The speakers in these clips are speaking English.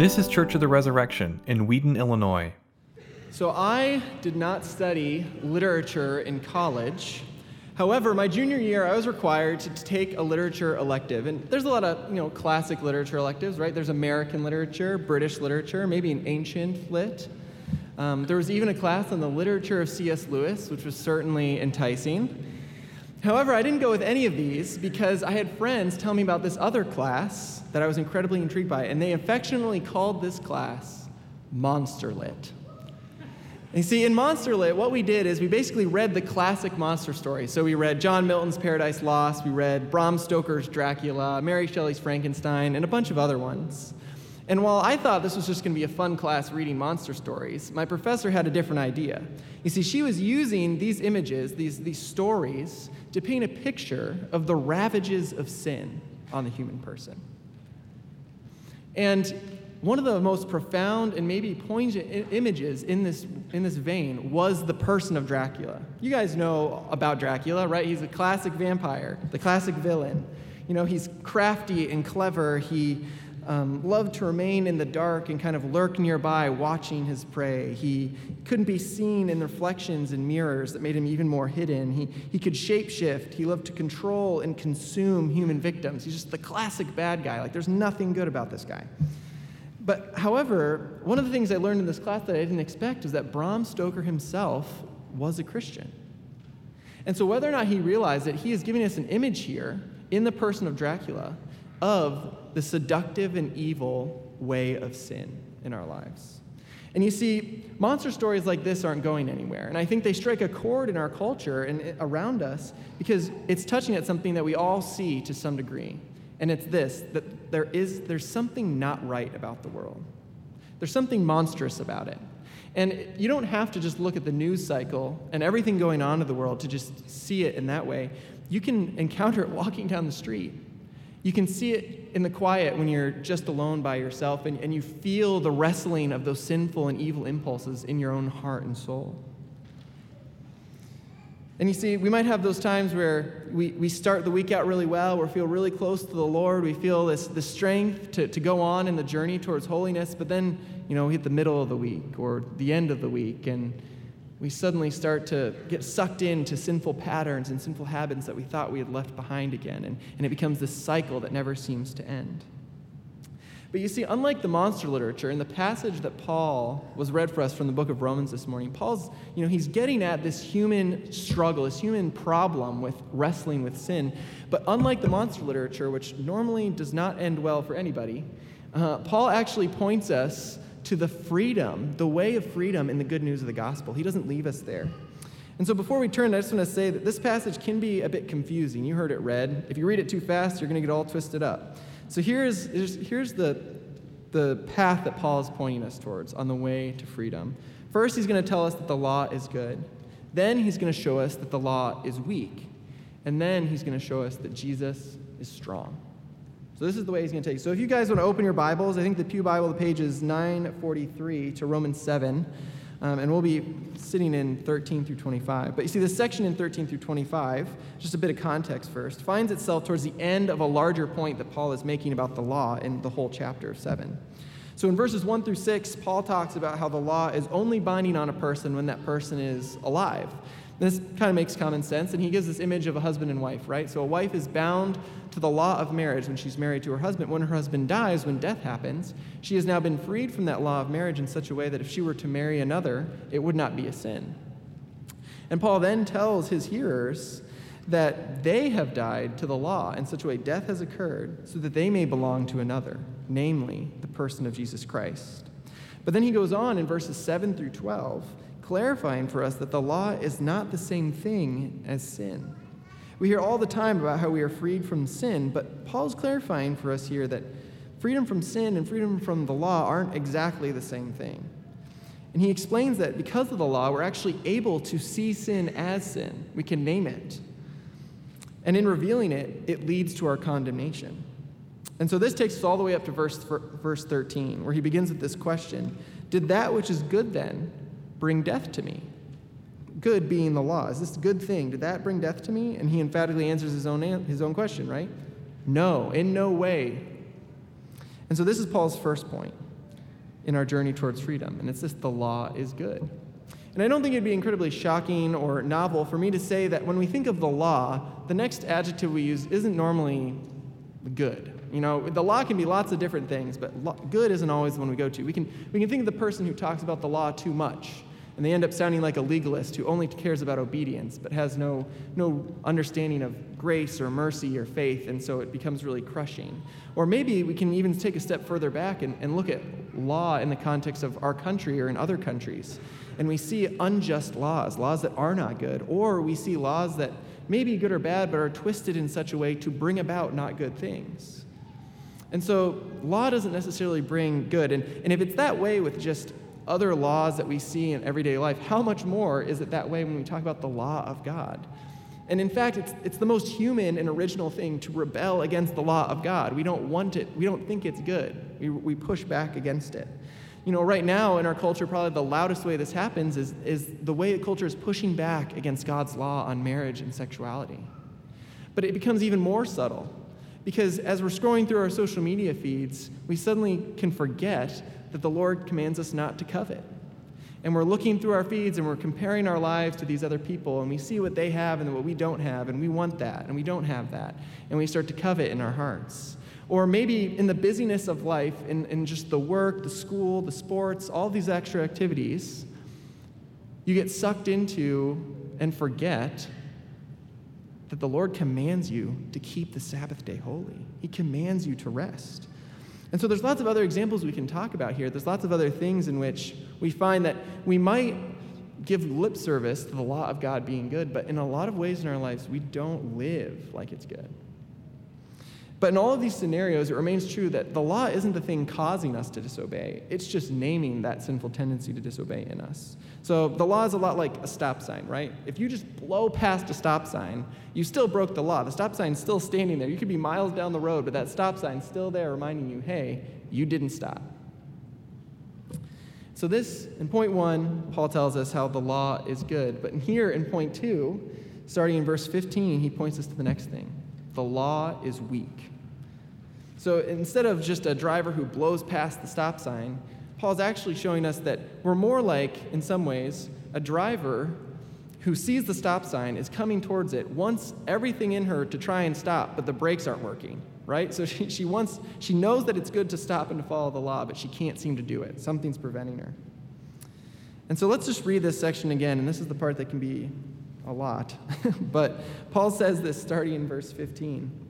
This is Church of the Resurrection in Wheaton, Illinois. So I did not study literature in college. However, my junior year, I was required to take a literature elective. And there's a lot of, you know, classic literature electives, right? There's American literature, British literature, maybe an ancient lit. Um, there was even a class on the literature of C.S. Lewis, which was certainly enticing. However, I didn't go with any of these because I had friends tell me about this other class that I was incredibly intrigued by, and they affectionately called this class Monster Lit. You see, in Monster Lit, what we did is we basically read the classic monster stories. So we read John Milton's Paradise Lost, we read Bram Stoker's Dracula, Mary Shelley's Frankenstein, and a bunch of other ones. And while I thought this was just going to be a fun class reading monster stories, my professor had a different idea. You see, she was using these images, these, these stories, to paint a picture of the ravages of sin on the human person. And one of the most profound and maybe poignant images in this, in this vein was the person of Dracula. You guys know about Dracula, right? He's a classic vampire, the classic villain. You know, he's crafty and clever. He um, loved to remain in the dark and kind of lurk nearby, watching his prey. He couldn't be seen in reflections in mirrors that made him even more hidden. He, he could shapeshift. He loved to control and consume human victims. He's just the classic bad guy. Like, there's nothing good about this guy. But, however, one of the things I learned in this class that I didn't expect is that Bram Stoker himself was a Christian. And so, whether or not he realized that he is giving us an image here in the person of Dracula of the seductive and evil way of sin in our lives. And you see, monster stories like this aren't going anywhere. And I think they strike a chord in our culture and around us because it's touching at something that we all see to some degree. And it's this that there is there's something not right about the world. There's something monstrous about it. And you don't have to just look at the news cycle and everything going on in the world to just see it in that way. You can encounter it walking down the street. You can see it in the quiet when you're just alone by yourself and, and you feel the wrestling of those sinful and evil impulses in your own heart and soul. And you see, we might have those times where we, we start the week out really well, we feel really close to the Lord, we feel this, this strength to, to go on in the journey towards holiness, but then, you know, we hit the middle of the week or the end of the week, and we suddenly start to get sucked into sinful patterns and sinful habits that we thought we had left behind again. And, and it becomes this cycle that never seems to end. But you see, unlike the monster literature, in the passage that Paul was read for us from the book of Romans this morning, Paul's, you know, he's getting at this human struggle, this human problem with wrestling with sin. But unlike the monster literature, which normally does not end well for anybody, uh, Paul actually points us to the freedom, the way of freedom in the good news of the gospel. He doesn't leave us there. And so before we turn, I just want to say that this passage can be a bit confusing. You heard it read. If you read it too fast, you're going to get all twisted up. So here's, here's the, the path that Paul is pointing us towards on the way to freedom. First, he's going to tell us that the law is good. Then he's going to show us that the law is weak. And then he's going to show us that Jesus is strong. So this is the way he's going to take. So if you guys want to open your Bibles, I think the Pew Bible, the page is 943 to Romans 7. Um, and we'll be sitting in 13 through 25. But you see, this section in 13 through 25, just a bit of context first, finds itself towards the end of a larger point that Paul is making about the law in the whole chapter of 7. So in verses 1 through 6, Paul talks about how the law is only binding on a person when that person is alive. This kind of makes common sense, and he gives this image of a husband and wife, right? So a wife is bound to the law of marriage when she's married to her husband. When her husband dies, when death happens, she has now been freed from that law of marriage in such a way that if she were to marry another, it would not be a sin. And Paul then tells his hearers that they have died to the law in such a way death has occurred so that they may belong to another, namely the person of Jesus Christ. But then he goes on in verses 7 through 12 clarifying for us that the law is not the same thing as sin. We hear all the time about how we are freed from sin, but Paul's clarifying for us here that freedom from sin and freedom from the law aren't exactly the same thing. And he explains that because of the law, we're actually able to see sin as sin. We can name it. And in revealing it, it leads to our condemnation. And so this takes us all the way up to verse, verse 13, where he begins with this question Did that which is good then bring death to me? Good being the law. Is this a good thing? Did that bring death to me? And he emphatically answers his own, his own question, right? No, in no way. And so this is Paul's first point. in our journey towards freedom. And it's this the law is good. And I don't think it'd be incredibly shocking or novel for me to say that when we think of the law, the next adjective we use isn't normally good. You know, the law can be lots of different things, but good isn't always the one we go to. We can, we can think of the person who talks about the law too much, and they end up sounding like a legalist who only cares about obedience, but has no, no understanding of grace or mercy or faith, and so it becomes really crushing. Or maybe we can even take a step further back and, and look at law in the context of our country or in other countries. And we see unjust laws, laws that are not good, or we see laws that may be good or bad, but are twisted in such a way to bring about not good things. And so, law doesn't necessarily bring good. And, and if it's that way with just other laws that we see in everyday life, how much more is it that way when we talk about the law of God? And in fact, it's, it's the most human and original thing to rebel against the law of God. We don't want it, we don't think it's good. We, we push back against it. You know, right now in our culture, probably the loudest way this happens is, is the way culture is pushing back against God's law on marriage and sexuality. But it becomes even more subtle because as we're scrolling through our social media feeds, we suddenly can forget that the Lord commands us not to covet. And we're looking through our feeds and we're comparing our lives to these other people, and we see what they have and what we don't have, and we want that, and we don't have that. And we start to covet in our hearts. Or maybe in the busyness of life, in, in just the work, the school, the sports, all these extra activities, you get sucked into and forget that the Lord commands you to keep the Sabbath day holy. He commands you to rest. And so there's lots of other examples we can talk about here. There's lots of other things in which we find that we might give lip service to the law of God being good, but in a lot of ways in our lives, we don't live like it's good. But in all of these scenarios, it remains true that the law isn't the thing causing us to disobey. It's just naming that sinful tendency to disobey in us. So the law is a lot like a stop sign, right? If you just blow past a stop sign, you still broke the law. The stop sign's still standing there. You could be miles down the road, but that stop sign's still there reminding you, hey, you didn't stop. So, this, in point one, Paul tells us how the law is good. But here in point two, starting in verse 15, he points us to the next thing the law is weak. So instead of just a driver who blows past the stop sign, Paul's actually showing us that we're more like, in some ways, a driver who sees the stop sign, is coming towards it, wants everything in her to try and stop, but the brakes aren't working, right? So she, she wants, she knows that it's good to stop and to follow the law, but she can't seem to do it. Something's preventing her. And so let's just read this section again, and this is the part that can be a lot. but Paul says this starting in verse 15.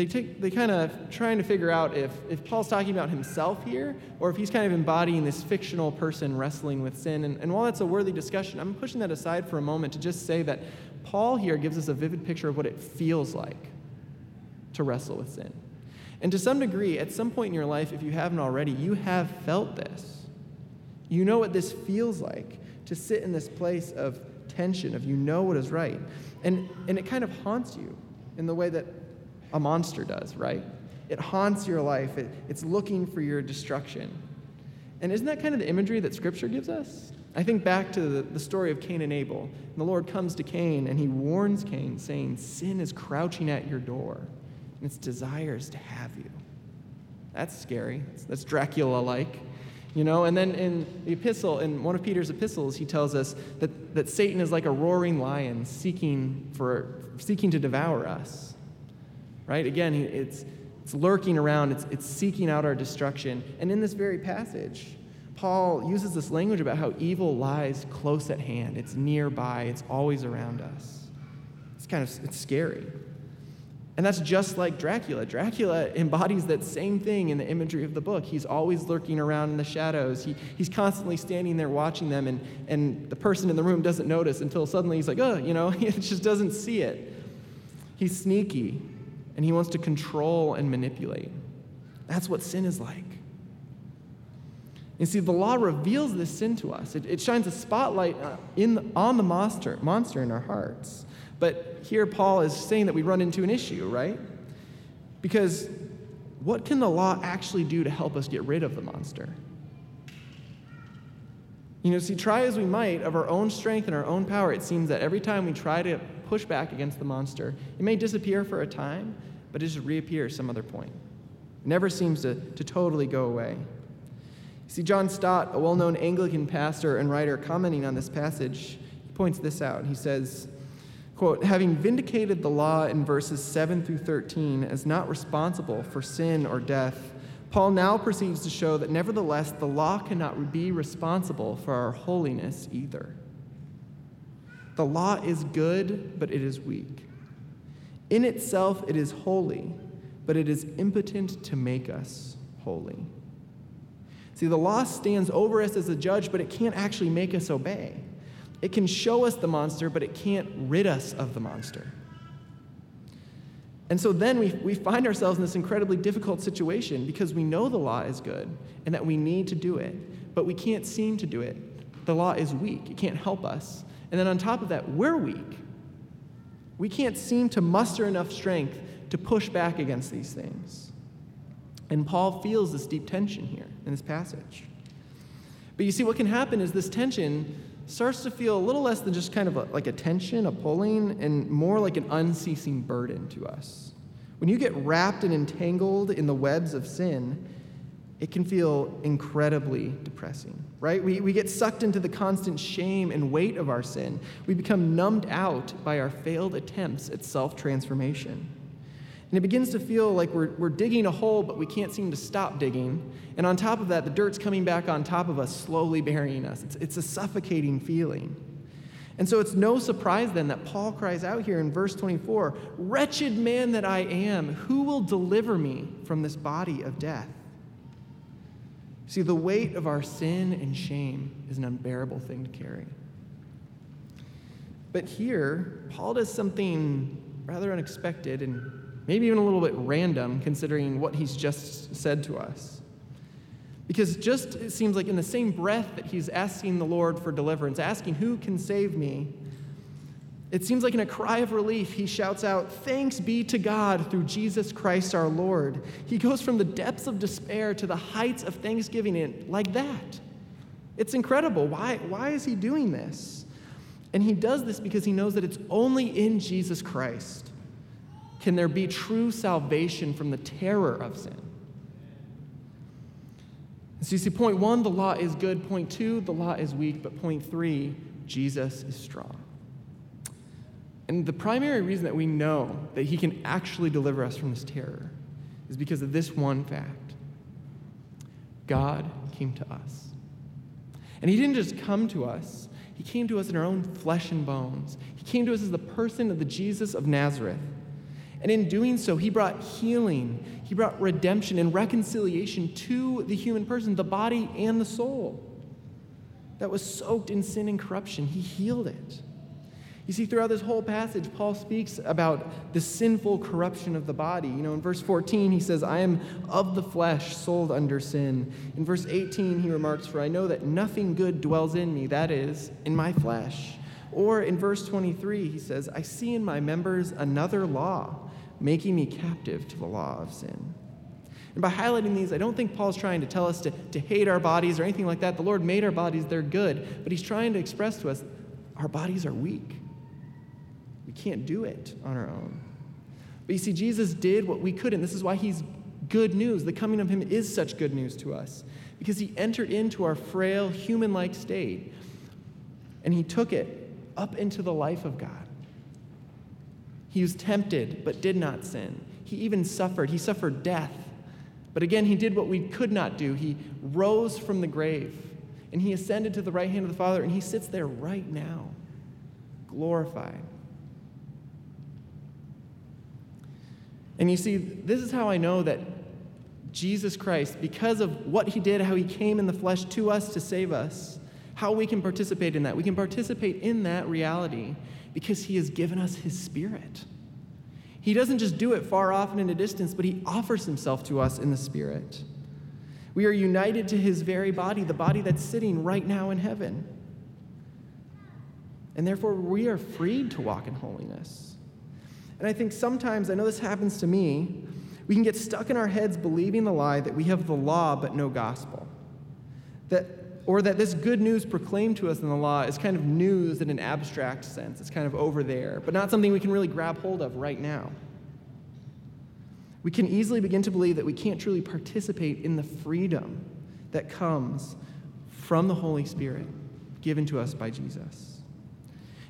they, take, they kind of trying to figure out if, if Paul's talking about himself here or if he's kind of embodying this fictional person wrestling with sin. And, and while that's a worthy discussion, I'm pushing that aside for a moment to just say that Paul here gives us a vivid picture of what it feels like to wrestle with sin. And to some degree, at some point in your life, if you haven't already, you have felt this. You know what this feels like to sit in this place of tension, of you know what is right. And, and it kind of haunts you in the way that a monster does, right? It haunts your life, it, it's looking for your destruction. And isn't that kind of the imagery that Scripture gives us? I think back to the, the story of Cain and Abel. And the Lord comes to Cain and he warns Cain, saying, Sin is crouching at your door, and its desires to have you. That's scary. That's, Dracula like. You know, and then in the epistle, in one of Peter's epistles, he tells us that, that Satan is like a roaring lion seeking, for, seeking to devour us. Right? Again, it's, it's lurking around, it's, it's seeking out our destruction. And in this very passage, Paul uses this language about how evil lies close at hand, it's nearby, it's always around us. It's kind of it's scary. And that's just like Dracula. Dracula embodies that same thing in the imagery of the book. He's always lurking around in the shadows. He, he's constantly standing there watching them, and, and the person in the room doesn't notice until suddenly he's like, oh, you know, he just doesn't see it. He's sneaky, and he wants to control and manipulate. That's what sin is like. You see, the law reveals this sin to us. It, it shines a spotlight uh, in on the monster, monster in our hearts. But here Paul is saying that we run into an issue, right? Because what can the law actually do to help us get rid of the monster? You know, see, try as we might of our own strength and our own power, it seems that every time we try to push back against the monster, it may disappear for a time, but it just reappears some other point. It never seems to, to totally go away. You see, John Stott, a well known Anglican pastor and writer, commenting on this passage, he points this out. He says, quote, having vindicated the law in verses 7 through 13 as not responsible for sin or death, Paul now proceeds to show that nevertheless the law cannot be responsible for our holiness either. The law is good, but it is weak. In itself, it is holy, but it is impotent to make us holy. See, the law stands over us as a judge, but it can't actually make us obey. It can show us the monster, but it can't rid us of the monster. And so then we, we find ourselves in this incredibly difficult situation because we know the law is good and that we need to do it, but we can't seem to do it. The law is weak, it can't help us. And then on top of that, we're weak. We can't seem to muster enough strength to push back against these things. And Paul feels this deep tension here in this passage. But you see, what can happen is this tension starts to feel a little less than just kind of a, like a tension, a pulling, and more like an unceasing burden to us. When you get wrapped and entangled in the webs of sin, it can feel incredibly depressing, right? We, we get sucked into the constant shame and weight of our sin. We become numbed out by our failed attempts at self transformation. And it begins to feel like we're, we're digging a hole, but we can't seem to stop digging. And on top of that, the dirt's coming back on top of us, slowly burying us. It's, it's a suffocating feeling. And so it's no surprise then that Paul cries out here in verse 24 Wretched man that I am, who will deliver me from this body of death? See, the weight of our sin and shame is an unbearable thing to carry. But here, Paul does something rather unexpected and maybe even a little bit random considering what he's just said to us. Because just it seems like in the same breath that he's asking the Lord for deliverance, asking, Who can save me? It seems like in a cry of relief, he shouts out, Thanks be to God through Jesus Christ our Lord. He goes from the depths of despair to the heights of thanksgiving and like that. It's incredible. Why, why is he doing this? And he does this because he knows that it's only in Jesus Christ can there be true salvation from the terror of sin. So you see, point one, the law is good. Point two, the law is weak. But point three, Jesus is strong. And the primary reason that we know that he can actually deliver us from this terror is because of this one fact God came to us. And he didn't just come to us, he came to us in our own flesh and bones. He came to us as the person of the Jesus of Nazareth and in doing so, he brought healing, he brought redemption and reconciliation to the human person, the body and the soul that was soaked in sin and corruption. He healed it. You see, throughout this whole passage, Paul speaks about the sinful corruption of the body. You know, in verse 14, he says, I am of the flesh, sold under sin. In verse 18, he remarks, For I know that nothing good dwells in me, that is, in my flesh. Or in verse 23, he says, I see in my members another law making me captive to the law of sin. And by highlighting these, I don't think Paul's trying to tell us to, to hate our bodies or anything like that. The Lord made our bodies, they're good. But he's trying to express to us our bodies are weak. We can't do it on our own. But you see, Jesus did what we couldn't. This is why he's good news. The coming of him is such good news to us because he entered into our frail, human like state and he took it up into the life of God. He was tempted, but did not sin. He even suffered. He suffered death. But again, he did what we could not do. He rose from the grave, and he ascended to the right hand of the Father, and he sits there right now, glorified. And you see, this is how I know that Jesus Christ, because of what he did, how he came in the flesh to us to save us, how we can participate in that. We can participate in that reality because he has given us his spirit. He doesn't just do it far off and in a distance, but he offers himself to us in the spirit. We are united to his very body, the body that's sitting right now in heaven. And therefore, we are freed to walk in holiness. And I think sometimes, I know this happens to me, we can get stuck in our heads believing the lie that we have the law but no gospel. That or that this good news proclaimed to us in the law is kind of news in an abstract sense. It's kind of over there, but not something we can really grab hold of right now. We can easily begin to believe that we can't truly participate in the freedom that comes from the Holy Spirit given to us by Jesus.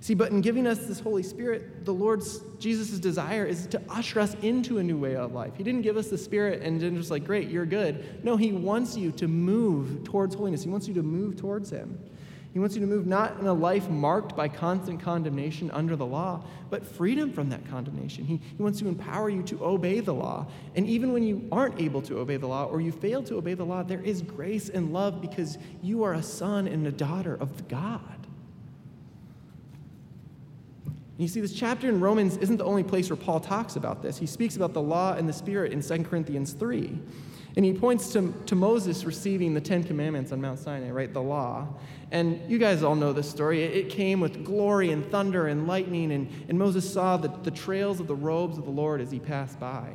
See, but in giving us this Holy Spirit, the Lord's Jesus' desire is to usher us into a new way of life. He didn't give us the Spirit and then just like, great, you're good. No, He wants you to move towards holiness. He wants you to move towards Him. He wants you to move not in a life marked by constant condemnation under the law, but freedom from that condemnation. He, he wants to empower you to obey the law. And even when you aren't able to obey the law or you fail to obey the law, there is grace and love because you are a son and a daughter of God. And you see, this chapter in Romans isn't the only place where Paul talks about this. He speaks about the law and the Spirit in 2 Corinthians 3. And he points to, to Moses receiving the Ten Commandments on Mount Sinai, right? The law. And you guys all know this story. It, it came with glory and thunder and lightning, and, and Moses saw the, the trails of the robes of the Lord as he passed by.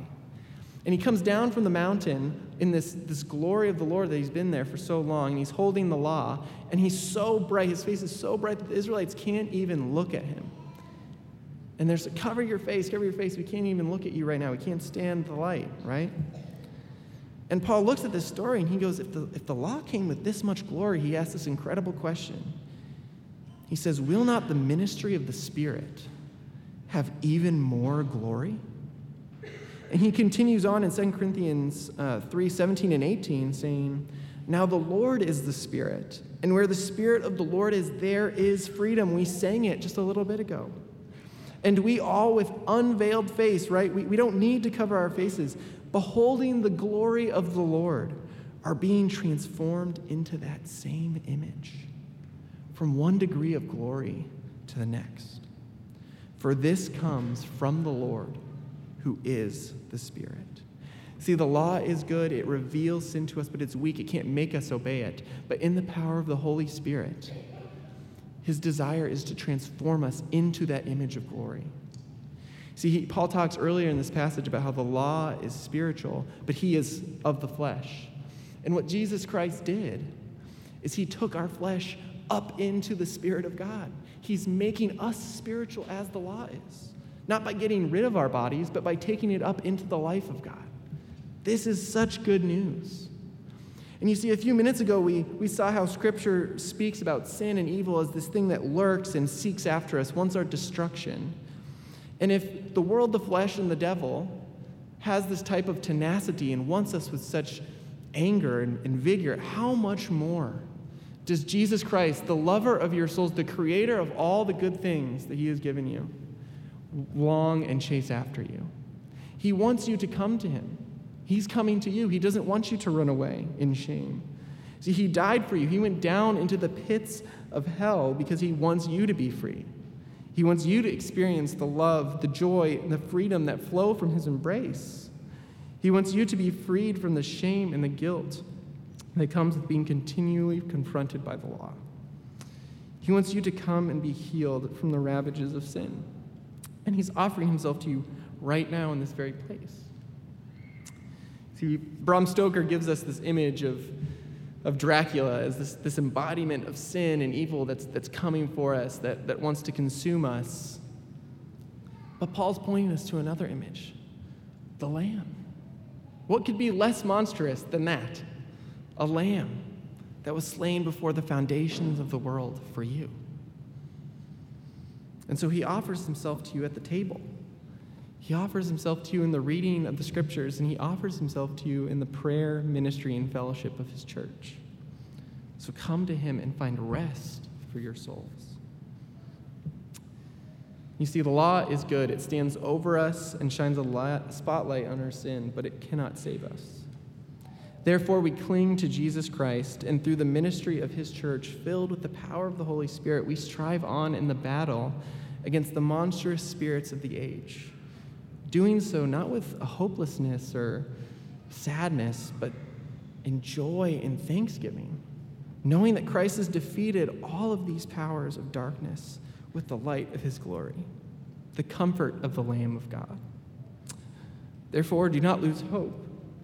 And he comes down from the mountain in this, this glory of the Lord that he's been there for so long, and he's holding the law, and he's so bright, his face is so bright that the Israelites can't even look at him. And there's a cover your face, cover your face. We can't even look at you right now. We can't stand the light, right? And Paul looks at this story and he goes, if the, if the law came with this much glory, he asks this incredible question. He says, Will not the ministry of the Spirit have even more glory? And he continues on in 2 Corinthians uh, 3 17 and 18, saying, Now the Lord is the Spirit, and where the Spirit of the Lord is, there is freedom. We sang it just a little bit ago. And we all, with unveiled face, right? We, we don't need to cover our faces, beholding the glory of the Lord, are being transformed into that same image from one degree of glory to the next. For this comes from the Lord, who is the Spirit. See, the law is good. It reveals sin to us, but it's weak. It can't make us obey it. But in the power of the Holy Spirit, his desire is to transform us into that image of glory. See, he, Paul talks earlier in this passage about how the law is spiritual, but he is of the flesh. And what Jesus Christ did is he took our flesh up into the Spirit of God. He's making us spiritual as the law is, not by getting rid of our bodies, but by taking it up into the life of God. This is such good news. And you see, a few minutes ago, we, we saw how Scripture speaks about sin and evil as this thing that lurks and seeks after us, wants our destruction. And if the world, the flesh, and the devil has this type of tenacity and wants us with such anger and, and vigor, how much more does Jesus Christ, the lover of your souls, the creator of all the good things that He has given you, long and chase after you? He wants you to come to Him. He's coming to you. He doesn't want you to run away in shame. See, He died for you. He went down into the pits of hell because He wants you to be free. He wants you to experience the love, the joy, and the freedom that flow from His embrace. He wants you to be freed from the shame and the guilt that comes with being continually confronted by the law. He wants you to come and be healed from the ravages of sin. And He's offering Himself to you right now in this very place. See, Bram Stoker gives us this image of, of Dracula as this, this embodiment of sin and evil that's, that's coming for us, that, that wants to consume us. But Paul's pointing us to another image the Lamb. What could be less monstrous than that? A lamb that was slain before the foundations of the world for you. And so he offers himself to you at the table. He offers himself to you in the reading of the scriptures, and he offers himself to you in the prayer, ministry, and fellowship of his church. So come to him and find rest for your souls. You see, the law is good. It stands over us and shines a spotlight on our sin, but it cannot save us. Therefore, we cling to Jesus Christ, and through the ministry of his church, filled with the power of the Holy Spirit, we strive on in the battle against the monstrous spirits of the age. Doing so not with a hopelessness or sadness, but in joy and thanksgiving, knowing that Christ has defeated all of these powers of darkness with the light of his glory, the comfort of the Lamb of God. Therefore, do not lose hope,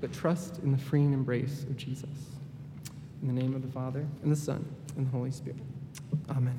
but trust in the freeing embrace of Jesus. In the name of the Father, and the Son, and the Holy Spirit. Amen.